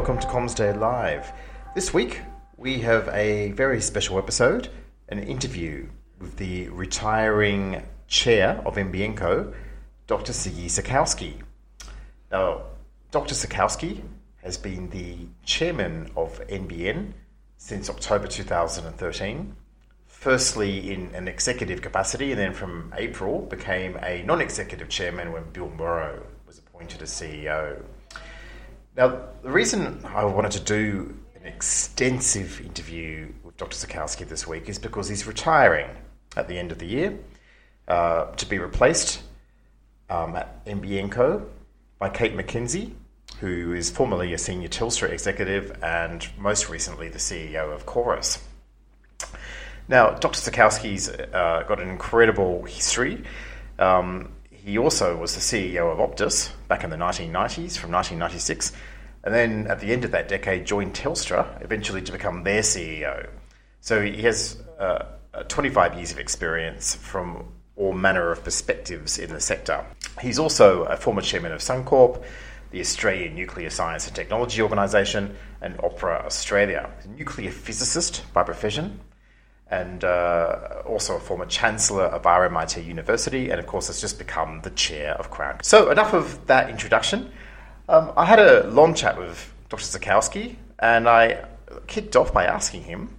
welcome to CommsDay Live. This week we have a very special episode, an interview with the retiring chair of NBN Dr. Ziggy Switkowski. Now, Dr. Switkowski has been the chairman of NBN since October 2013, firstly in an executive capacity, and then from April became a non executive chairman when Bill Morrow was appointed as CEO. Now, the reason I wanted to do an extensive interview with Dr. Switkowski this week is because he's retiring at the end of the year uh, to be replaced um, at NBN Co by Kate McKenzie, who is formerly a senior Telstra executive and most recently the CEO of Chorus. Now, Dr. Switkowski's uh, got an incredible history. Um, he also was the CEO of Optus back in the 1990s from 1996, and then at the end of that decade joined Telstra, eventually to become their CEO. So he has uh, 25 years of experience from all manner of perspectives in the sector. He's also a former chairman of Suncorp, the Australian Nuclear Science and Technology Organisation, and Opera Australia. He's a nuclear physicist by profession, and uh, also a former chancellor of RMIT University, and of course has just become the chair of Crown. So enough of that introduction. Um, I had a long chat with Dr. Switkowski, and I kicked off by asking him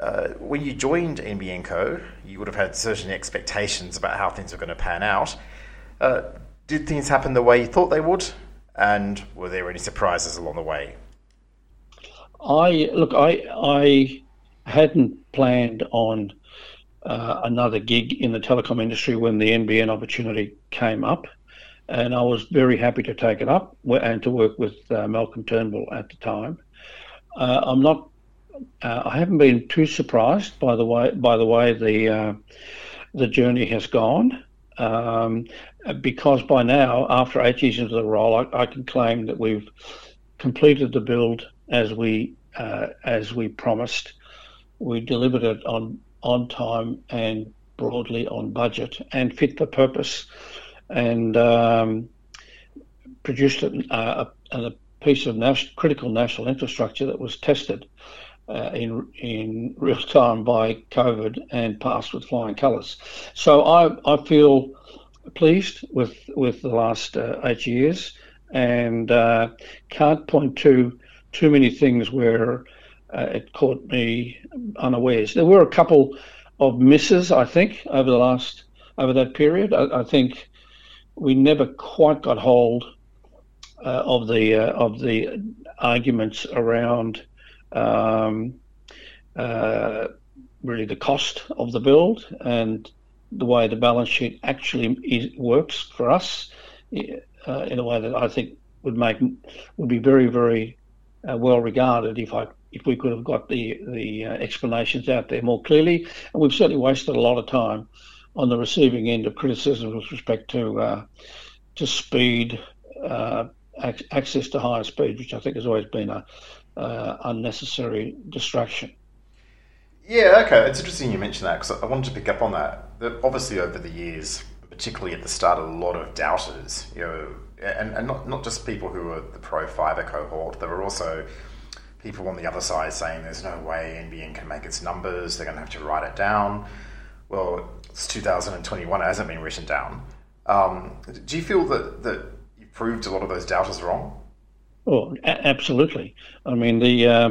uh, when you joined NBN Co, you would have had certain expectations about how things were going to pan out. Uh, did things happen the way you thought they would? And were there any surprises along the way? I look, I I hadn't planned on uh, another gig in the telecom industry when the NBN opportunity came up, and I was very happy to take it up and to work with uh, Malcolm Turnbull at the time. Uh, I'm not uh, I haven't been too surprised by the way by the way the uh, the journey has gone. Um, because by now, after eight years into the role, I, I, can claim that we've completed the build as we uh, as we promised. We delivered it on on time and broadly on budget and fit for purpose, and um, produced a, a, a, piece of national, critical national infrastructure that was tested uh, in in real time by COVID and passed with flying colours. So I I feel pleased with with the last uh, eight years and uh, can't point to too many things where uh, it caught me unawares. There were a couple of misses I think over the last over that period. I, I think we never quite got hold uh, of the uh, of the arguments around um, uh, really the cost of the build and the way the balance sheet actually is, works for us uh, in a way that I think would make would be very very uh, well regarded if I if we could have got the the uh, explanations out there more clearly. And we've certainly wasted a lot of time on the receiving end of criticism with respect to uh, to speed, uh, ac- access to higher speed, which I think has always been a, uh, unnecessary distraction. Yeah, okay. It's interesting you mention that because I wanted to pick up on that. that. Obviously, over the years, particularly at the start, a lot of doubters, you know, and, and not, not just people who were the pro fiber cohort, there were also people on the other side saying there's no way NBN can make its numbers, they're going to have to write it down. Well, it's 2021, it hasn't been written down. Um, do you feel that, that you proved a lot of those doubters wrong? Oh, a- absolutely. I mean, the, uh,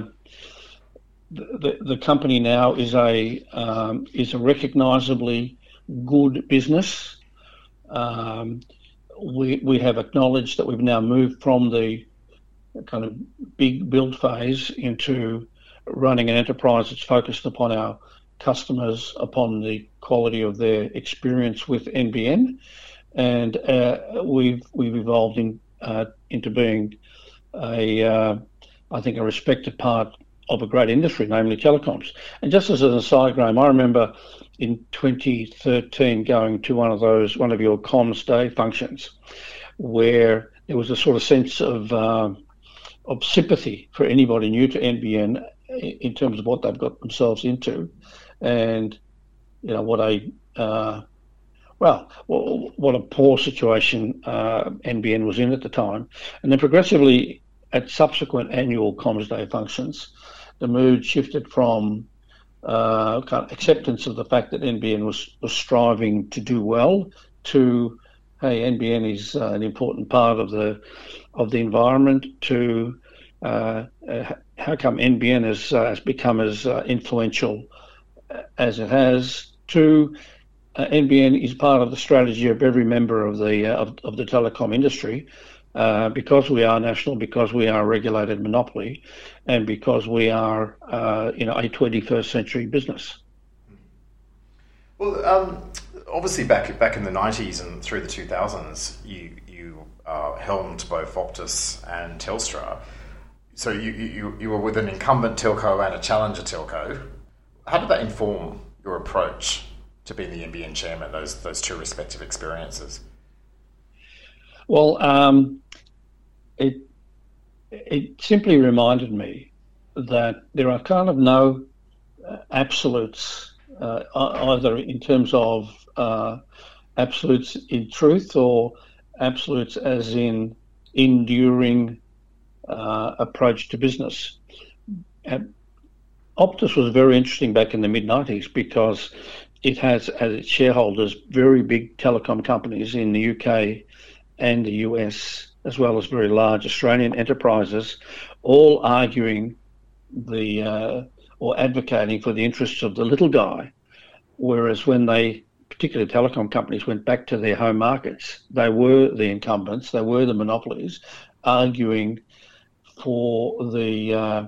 the the company now is a um, is a recognisably good business. Um, we we have acknowledged that we've now moved from the kind of big build phase into running an enterprise that's focused upon our customers, upon the quality of their experience with NBN, and uh, we've we've evolved in, uh, into being a, uh, I think, a respected part of a great industry, namely telecoms. And just as an aside, Graham, I remember in 2013 going to one of those, one of your comms day functions, where there was a sort of sense of uh, of sympathy for anybody new to NBN in terms of what they've got themselves into, and you know what a uh, well, what a poor situation uh, NBN was in at the time. And then progressively, at subsequent annual Comms Day functions, the mood shifted from uh, kind of acceptance of the fact that NBN was, was striving to do well to hey NBN is uh, an important part of the of the environment to uh, uh how come NBN has, uh, has become as uh, influential as it has to NBN is part of the strategy of every member of the of, of the telecom industry uh, because we are national, because we are a regulated monopoly, and because we are, uh, you know, a 21st century business. Well, um, obviously, back back in the 90s and through the 2000s, you you uh, helmed both Optus and Telstra. So you, you you were with an incumbent telco and a challenger telco. How did that inform your approach to being the NBN chairman? Those those two respective experiences. Well, um, it it simply reminded me that there are kind of no uh, absolutes uh, either in terms of uh, absolutes in truth or absolutes as in enduring uh, approach to business. Optus was very interesting back in the mid 90s because it has as its shareholders very big telecom companies in the UK and the US, as well as very large Australian enterprises, all arguing the uh, or advocating for the interests of the little guy. Whereas when they, particularly telecom companies, went back to their home markets, they were the incumbents, they were the monopolies, arguing for the uh,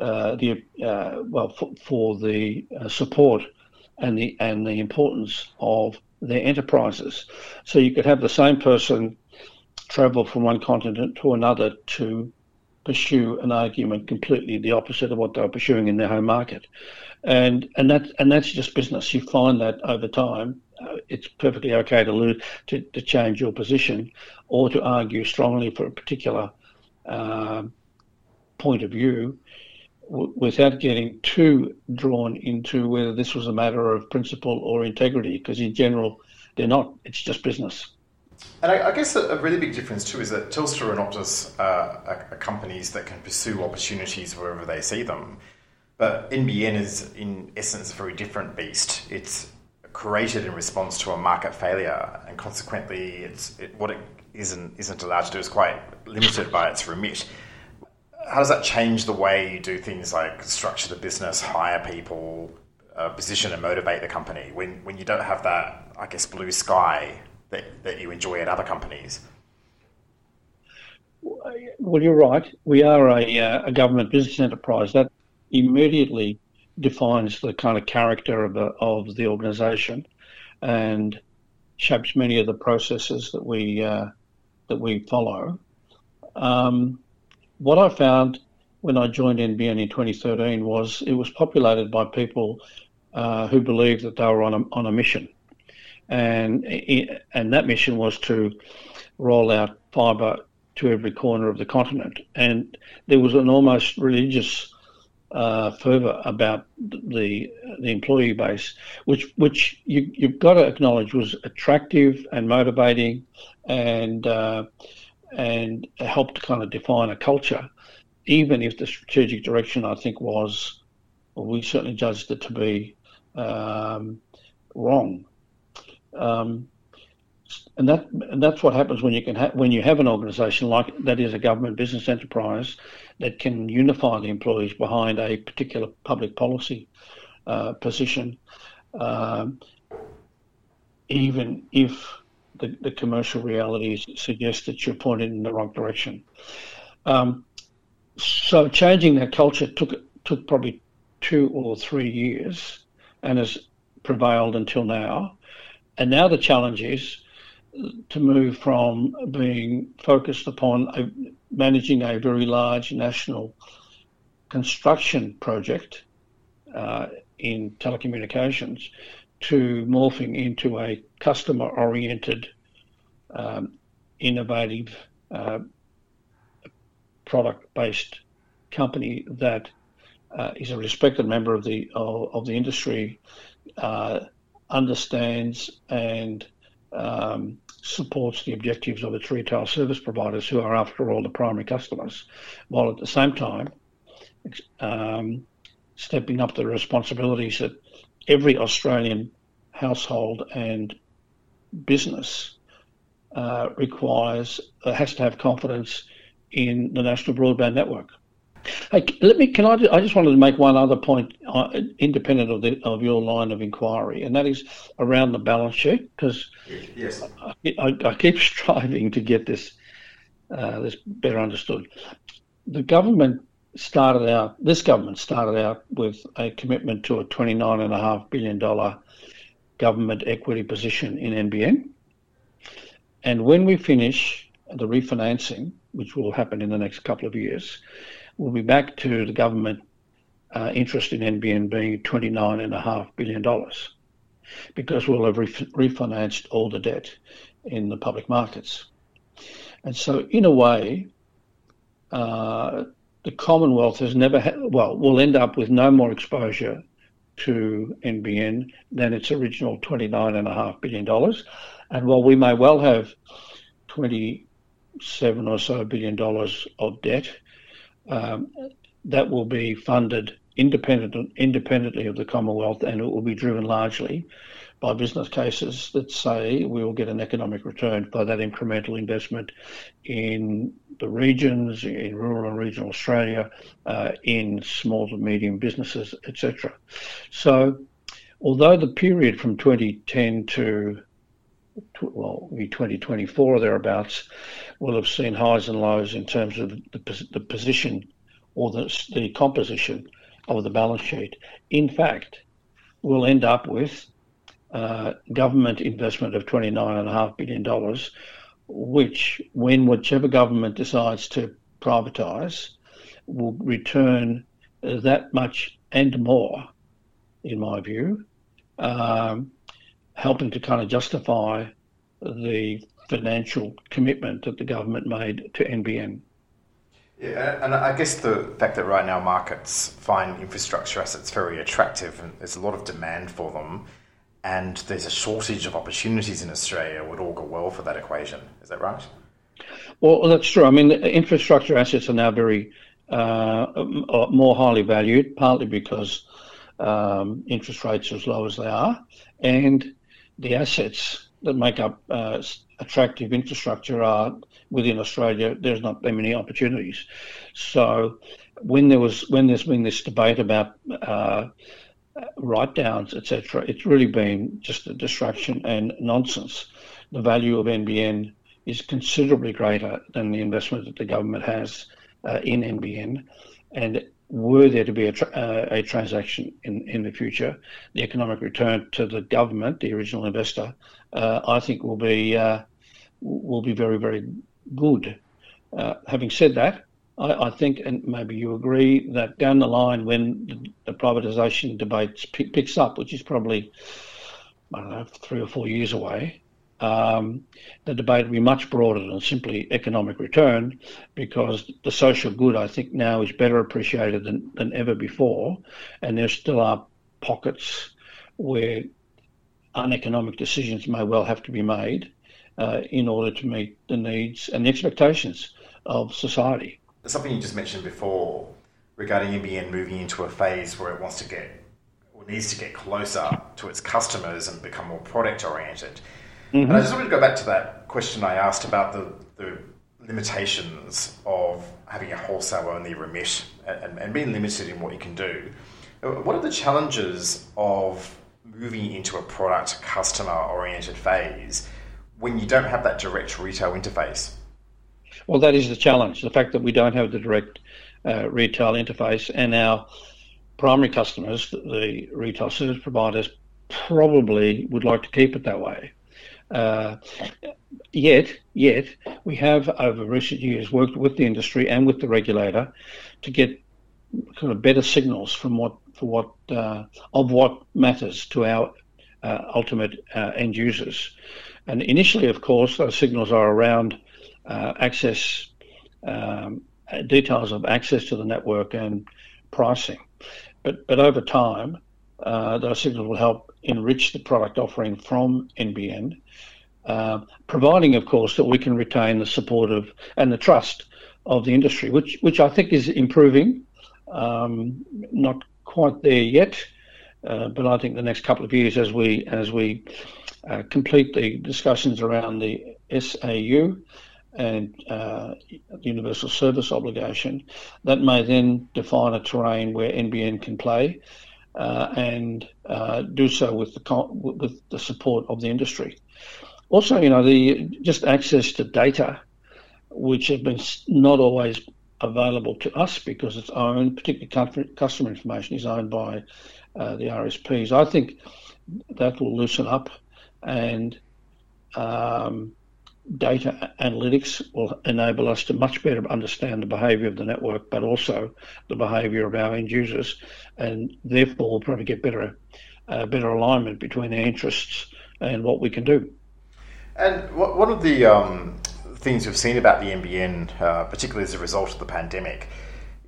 uh, the uh, well for, for the uh, support and the and the importance of their enterprises. So you could have the same person travel from one continent to another to pursue an argument completely the opposite of what they were pursuing in their home market, and and that and that's just business. You find that over time, uh, it's perfectly okay to, lose, to to change your position or to argue strongly for a particular uh, point of view without getting too drawn into whether this was a matter of principle or integrity, because in general, they're not. It's just business. And I, I guess a, a, really big difference too is that Telstra and Optus are, are, companies that can pursue opportunities wherever they see them. But NBN is, in essence, a very different beast. It's created in response to a market failure, and consequently, it's it, what it isn't isn't allowed to do is quite limited by its remit how does that change the way you do things like structure the business, hire people, uh, position and motivate the company when, when you don't have that, I guess, blue sky that, that you enjoy at other companies? Well, you're right. We are a, uh, a government business enterprise. That immediately defines the kind of character of, a, of the organisation and shapes many of the processes that we uh, that we follow. Um, what I found when I joined NBN in 2013 was it was populated by people uh, who believed that they were on a, on a mission. And, and that mission was to roll out fibre to every corner of the continent. And there was an almost religious uh, fervour about the the employee base, which which you, you've got to acknowledge was attractive and motivating, and uh, and helped kind of define a culture, even if the strategic direction I think was, well, we certainly judged it to be um, wrong. Um, and that and that's what happens when you can ha- when you have an organisation like that is a government business enterprise that can unify the employees behind a particular public policy uh, position, um, even if the, the commercial realities suggest that you're pointed in the wrong direction. Um, so changing that culture took took probably two or three years, and has prevailed until now. And now the challenge is to move from being focused upon a, managing a very large national construction project uh, in telecommunications to morphing into a customer oriented, um, innovative, uh, product based company that uh, is a respected member of the of, of the industry, uh, understands and um, supports the objectives of its retail service providers, who are, after all, the primary customers, while at the same time um, stepping up the responsibilities that every Australian household and business uh, requires uh, has to have confidence in the national broadband network. Hey, let me. Can I? I just wanted to make one other point, uh, independent of the of your line of inquiry, and that is around the balance sheet, because yes, I, I, I, keep striving to get this uh, this better understood. The government started out. This government started out with a commitment to a twenty nine and a half billion dollar government equity position in NBN, and when we finish the refinancing, which will happen in the next couple of years we'll be back to the government uh, interest in NBN being $29.5 billion because we'll have ref- refinanced all the debt in the public markets. And so, in a way, uh, the Commonwealth has never had, well, will end up with no more exposure to NBN than its original $29.5 billion. And while we may well have 27 or so billion dollars of debt, um, that will be funded independent, independently of the Commonwealth and it will be driven largely by business cases that say we will get an economic return for that incremental investment in the regions, in rural and regional Australia, uh, in small to medium businesses, etc. So, although the period from 2010 to well, 2024 or thereabouts, will have seen highs and lows in terms of the, the position or the, the composition of the balance sheet. In fact, we'll end up with uh, government investment of $29.5 billion, which, when whichever government decides to privatise, will return that much and more, in my view, um, helping to kind of justify the financial commitment that the government made to NBN. Yeah, and I guess the fact that right now markets find infrastructure assets very attractive and there's a lot of demand for them, and there's a shortage of opportunities in Australia would all go well for that equation. Is that right? Well, that's true. I mean, infrastructure assets are now very uh, more highly valued, partly because um, interest rates are as low as they are, and the assets that make up uh, attractive infrastructure are within Australia. There's not that many opportunities. So when there was when there's been this debate about uh, write downs, etc., it's really been just a distraction and nonsense. The value of NBN is considerably greater than the investment that the government has uh, in NBN, and were there to be a, tra- uh, a transaction in, in the future, the economic return to the government, the original investor, uh, I think will be uh, will be very very good. Uh, having said that, I, I, think, and maybe you agree, that down the line when the, the privatisation debate p- picks up, which is probably I don't know three or four years away, um, the debate will be much broader than simply economic return because the social good, I think, now is better appreciated than, than ever before. And there still are pockets where uneconomic decisions may well have to be made uh, in order to meet the needs and the expectations of society. Something you just mentioned before regarding NBN moving into a phase where it wants to get or needs to get closer to its customers and become more product oriented. Mm-hmm. And I just wanted to go back to that question I asked about the, the limitations of having a wholesale only remit and, and being limited in what you can do. What are the challenges of moving into a product customer oriented phase when you don't have that direct retail interface? Well, that is the challenge the fact that we don't have the direct uh, retail interface, and our primary customers, the retail service providers, probably would like to keep it that way. Uh, yet, yet we have over recent years worked with the industry and with the regulator to get kind of better signals from what for what uh, of what matters to our uh, ultimate uh, end users. And initially, of course, those signals are around uh, access, um, details of access to the network and pricing. But but over time, uh, those signals will help enrich the product offering from NBN uh, providing, of course, that we can retain the support of and the trust of the industry, which which I think is improving. Um, not quite there yet, uh, but I think the next couple of years, as we as we uh, complete the discussions around the SAU and uh, the universal service obligation, that may then define a terrain where NBN can play. Uh, and uh, do so with the with the support of the industry. Also, you know, the just access to data, which has been not always available to us because it's owned, particularly customer information is owned by uh, the RSPs. I think that will loosen up and um, data analytics will enable us to much better understand the behaviour of the network, but also the behaviour of our end users, and therefore we'll probably get better, uh, better alignment between their interests and what we can do. And one of the um, things we've seen about the NBN, uh, particularly as a result of the pandemic,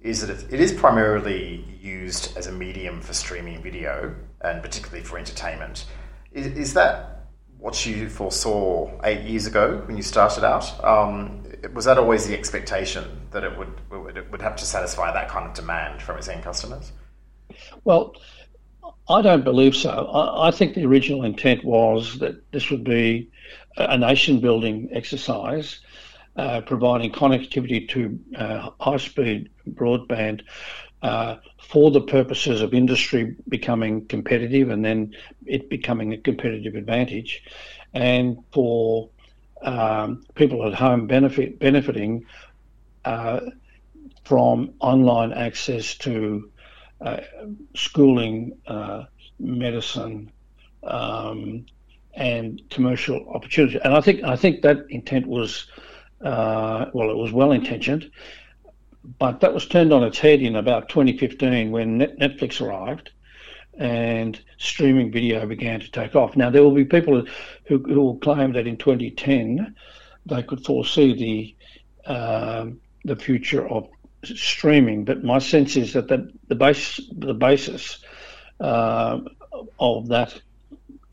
is that it is primarily used as a medium for streaming video and particularly for entertainment. Is, is that what you foresaw eight years ago when you started out? Um, was that always the expectation that it would it would have to satisfy that kind of demand from its end customers? Well, I don't believe so. I, I think the original intent was that this would be a nation building exercise, uh, providing connectivity to uh, high speed broadband uh, for the purposes of industry becoming competitive and then it becoming a competitive advantage, and for um, people at home benefit benefiting uh, from online access to uh, schooling, uh, medicine, um, and commercial opportunity. And I think I think that intent was uh, well, it was well intentioned, but that was turned on its head in about 2015 when Netflix arrived and streaming video began to take off. Now there will be people who, who will claim that in 2010 they could foresee the um, the future of streaming, but my sense is that the, the base the basis uh, of that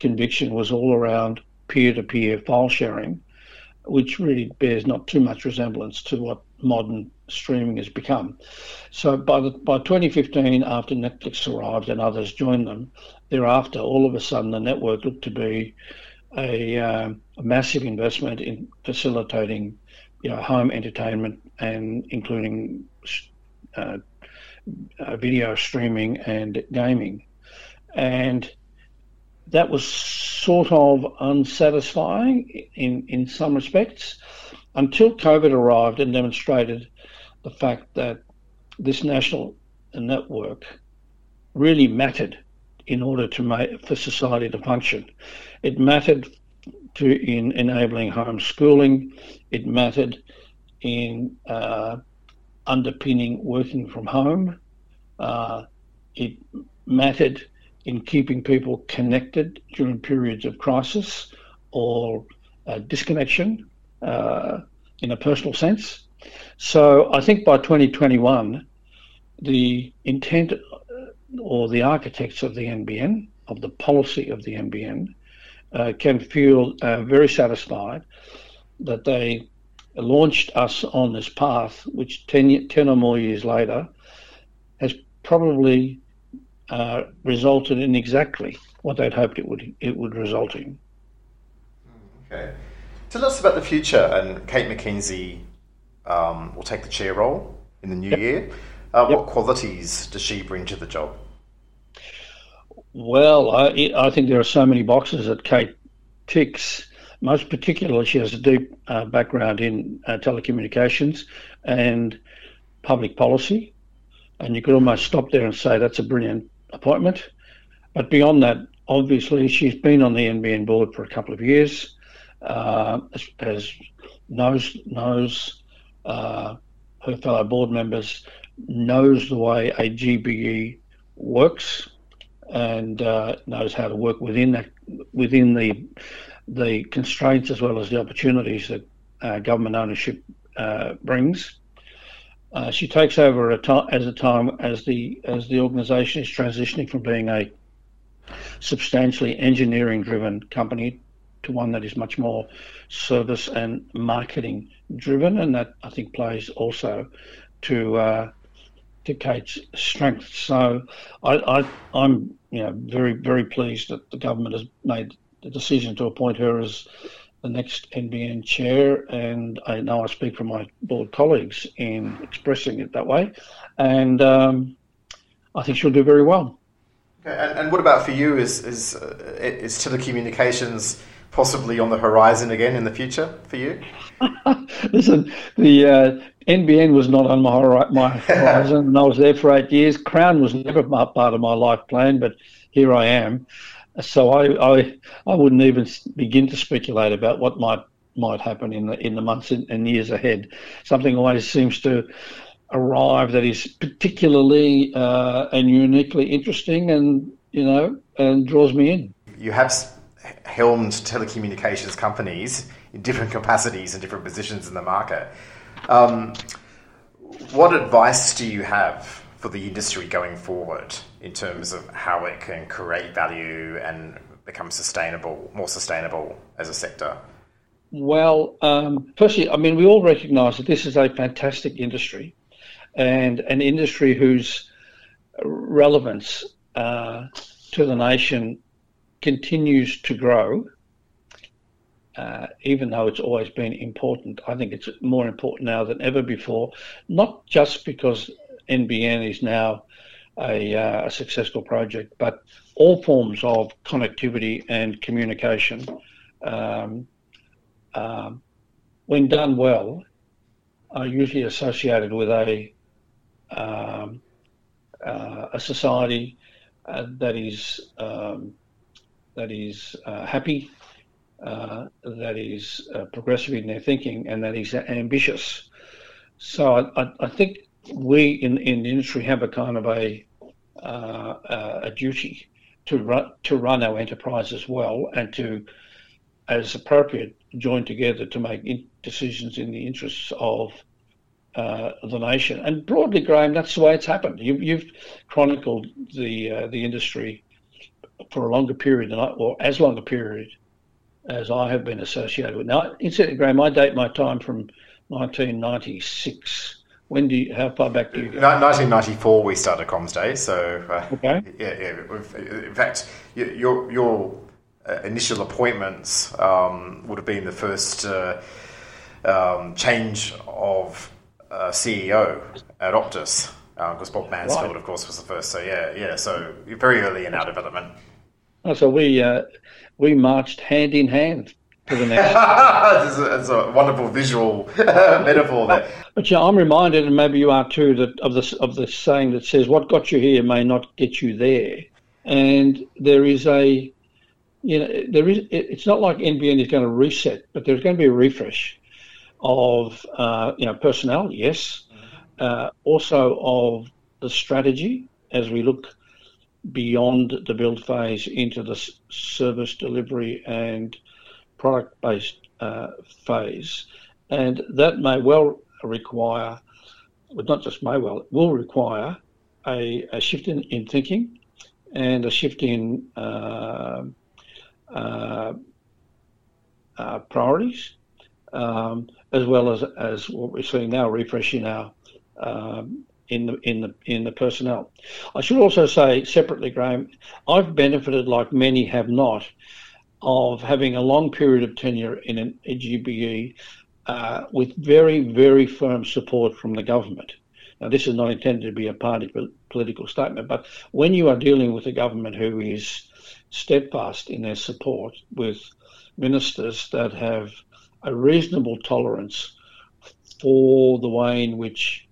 conviction was all around peer-to-peer file sharing, which really bears not too much resemblance to what modern streaming has become. So by the, by 2015, after Netflix arrived and others joined them, thereafter, all of a sudden, the network looked to be a, uh, a massive investment in facilitating, you know, home entertainment and including uh, uh, video streaming and gaming, and that was sort of unsatisfying in, in some respects until COVID arrived and demonstrated the fact that this national network really mattered in order to make for society to function. It mattered to in enabling homeschooling. It mattered in uh, underpinning working from home. Uh, it mattered in keeping people connected during periods of crisis or uh, disconnection uh, in a personal sense. So I think by 2021, the intent uh, or the architects of the NBN, of the policy of the NBN, uh, can feel uh, very satisfied that they launched us on this path, which 10, 10 or more years later has probably uh, resulted in exactly what they'd hoped it would it would result in. Okay, tell us about the future. And Kate McKenzie um, will take the chair role in the new yep. year. Uh, yep. What qualities does she bring to the job? Well, I, I think there are so many boxes that Kate ticks. Most particularly, she has a deep uh, background in uh, telecommunications and public policy. And you could almost stop there and say that's a brilliant appointment. But beyond that, obviously, she's been on the NBN board for a couple of years, uh, as, as, knows knows uh, her fellow board members, knows the way a GBE works, and uh, knows how to work within that within the the constraints as well as the opportunities that uh, government ownership uh, brings. Uh, she takes over a to- as a time as the as the organisation is transitioning from being a substantially engineering-driven company to one that is much more service and marketing driven, and that I think plays also to uh, to Kate's strength. So I, I am you know very very pleased that the government has made the decision to appoint her as the next NBN chair, and I know I speak for my board colleagues in expressing it that way, and um, I think she'll do very well. Okay, and, and, what about for you? Is is uh, is telecommunications possibly on the horizon again in the future for you? Listen, the uh, NBN was not on my, my horizon, and I was there for eight years. Crown was never part of my life plan, but here I am. So I, I, I wouldn't even begin to speculate about what might might happen in the in the months and years ahead. Something always seems to arrive that is particularly uh, and uniquely interesting, and you know, and draws me in. You have helmed telecommunications companies in different capacities and different positions in the market. Um, what advice do you have for the industry going forward in terms of how it can create value and become sustainable, more sustainable as a sector? Well, um, firstly, I mean, we all recognise that this is a fantastic industry and an industry whose relevance uh, to the nation continues to grow uh, even though it's always been important, I think it's more important now than ever before, not just because NBN is now a, uh, a successful project, but all forms of connectivity and communication, um, um, when done well, are usually associated with a um, uh, a society uh, that is um, that is uh, happy uh, that is uh, progressive in their thinking and that is ambitious. So I, I think we in, in the industry have a kind of a uh, a duty to run to run our enterprises well and to, as appropriate, join together to make in decisions in the interests of uh, the nation. And broadly, Graham, that's the way it's happened. You, have chronicled the uh, the industry for a longer period, or as long a period as I have been associated with. Now, incidentally, Graham, I date my time from 1996. When do you, how far back do you go? 1994 we started Comms Day, so uh, okay. yeah, yeah. In fact, your your uh, initial appointments um, would have been the first uh, um, change of uh, CEO at Optus, because Bob Mansfield, right. of course, was the first. So yeah, yeah. So very early in our development. Oh, so we uh, we marched hand in hand to the next. It's a, a, wonderful visual metaphor there. But yeah, I'm reminded, and maybe you are too, that of this of the saying that says, "What got you here may not get you there," and there is a, you know, there is. It's not like NBN is going to reset, but there's going to be a refresh of, uh, you know, personnel, yes, uh, also of the strategy as we look beyond the build phase into the service delivery and product based uh, phase. And that may well require, well, not just may well, it will require a, a shift in, in thinking and a shift in uh, uh, uh priorities, um, as well as, as what we're seeing now, refreshing our um, in the in the in the personnel. I should also say separately, Graham, I've benefited like many have not of having a long period of tenure in an EGBE uh, with very very firm support from the government. Now, this is not intended to be a party political statement, but when you are dealing with a government who is steadfast in their support with ministers that have a reasonable tolerance for the way in which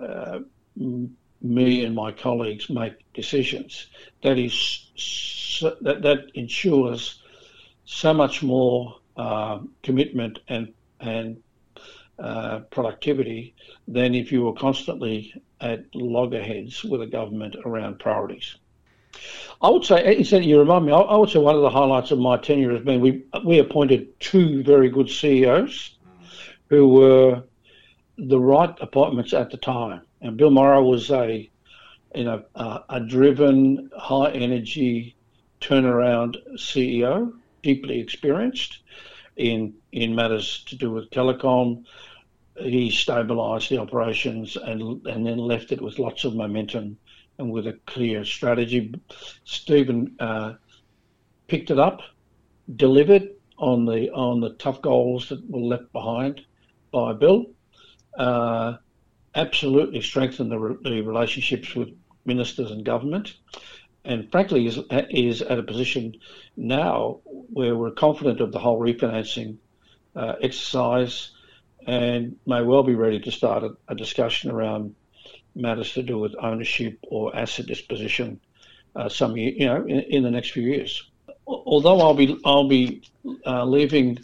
uh, me and my colleagues make decisions. That is so, that that ensures so much more uh, commitment and and uh, productivity than if you were constantly at loggerheads with the government around priorities. I would say, instead, you remind me. I, would say one of the highlights of my tenure has been we we appointed two very good CEOs who were the right appointments at the time. And Bill Morrow was a, you know, a driven, high energy turnaround CEO, deeply experienced in in matters to do with telecom. He stabilised the operations and and then left it with lots of momentum and with a clear strategy. Stephen uh, picked it up, delivered on the on the tough goals that were left behind by Bill. Uh, absolutely strengthen the, the relationships with ministers and government, and frankly is is at a position now where we're confident of the whole refinancing uh, exercise and may well be ready to start a, a, discussion around matters to do with ownership or asset disposition uh, some you know in, in, the next few years. Although I'll be I'll be uh, leaving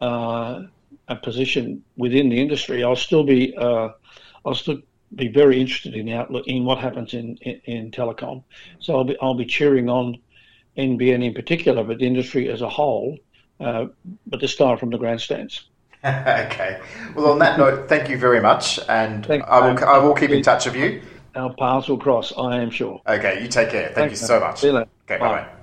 uh, a position within the industry, I'll still be uh, I'll still be very interested in the outlook in what happens in, in, in telecom. So I'll be I'll be cheering on NBN in particular, but the industry as a whole, uh, but this time from the grandstands. okay. Well, on that note, thank you very much, and I will I will keep in touch with you. Our paths will cross, I am sure. Okay, you take care. Thank Thanks, you so much. See you later. Okay, bye. bye.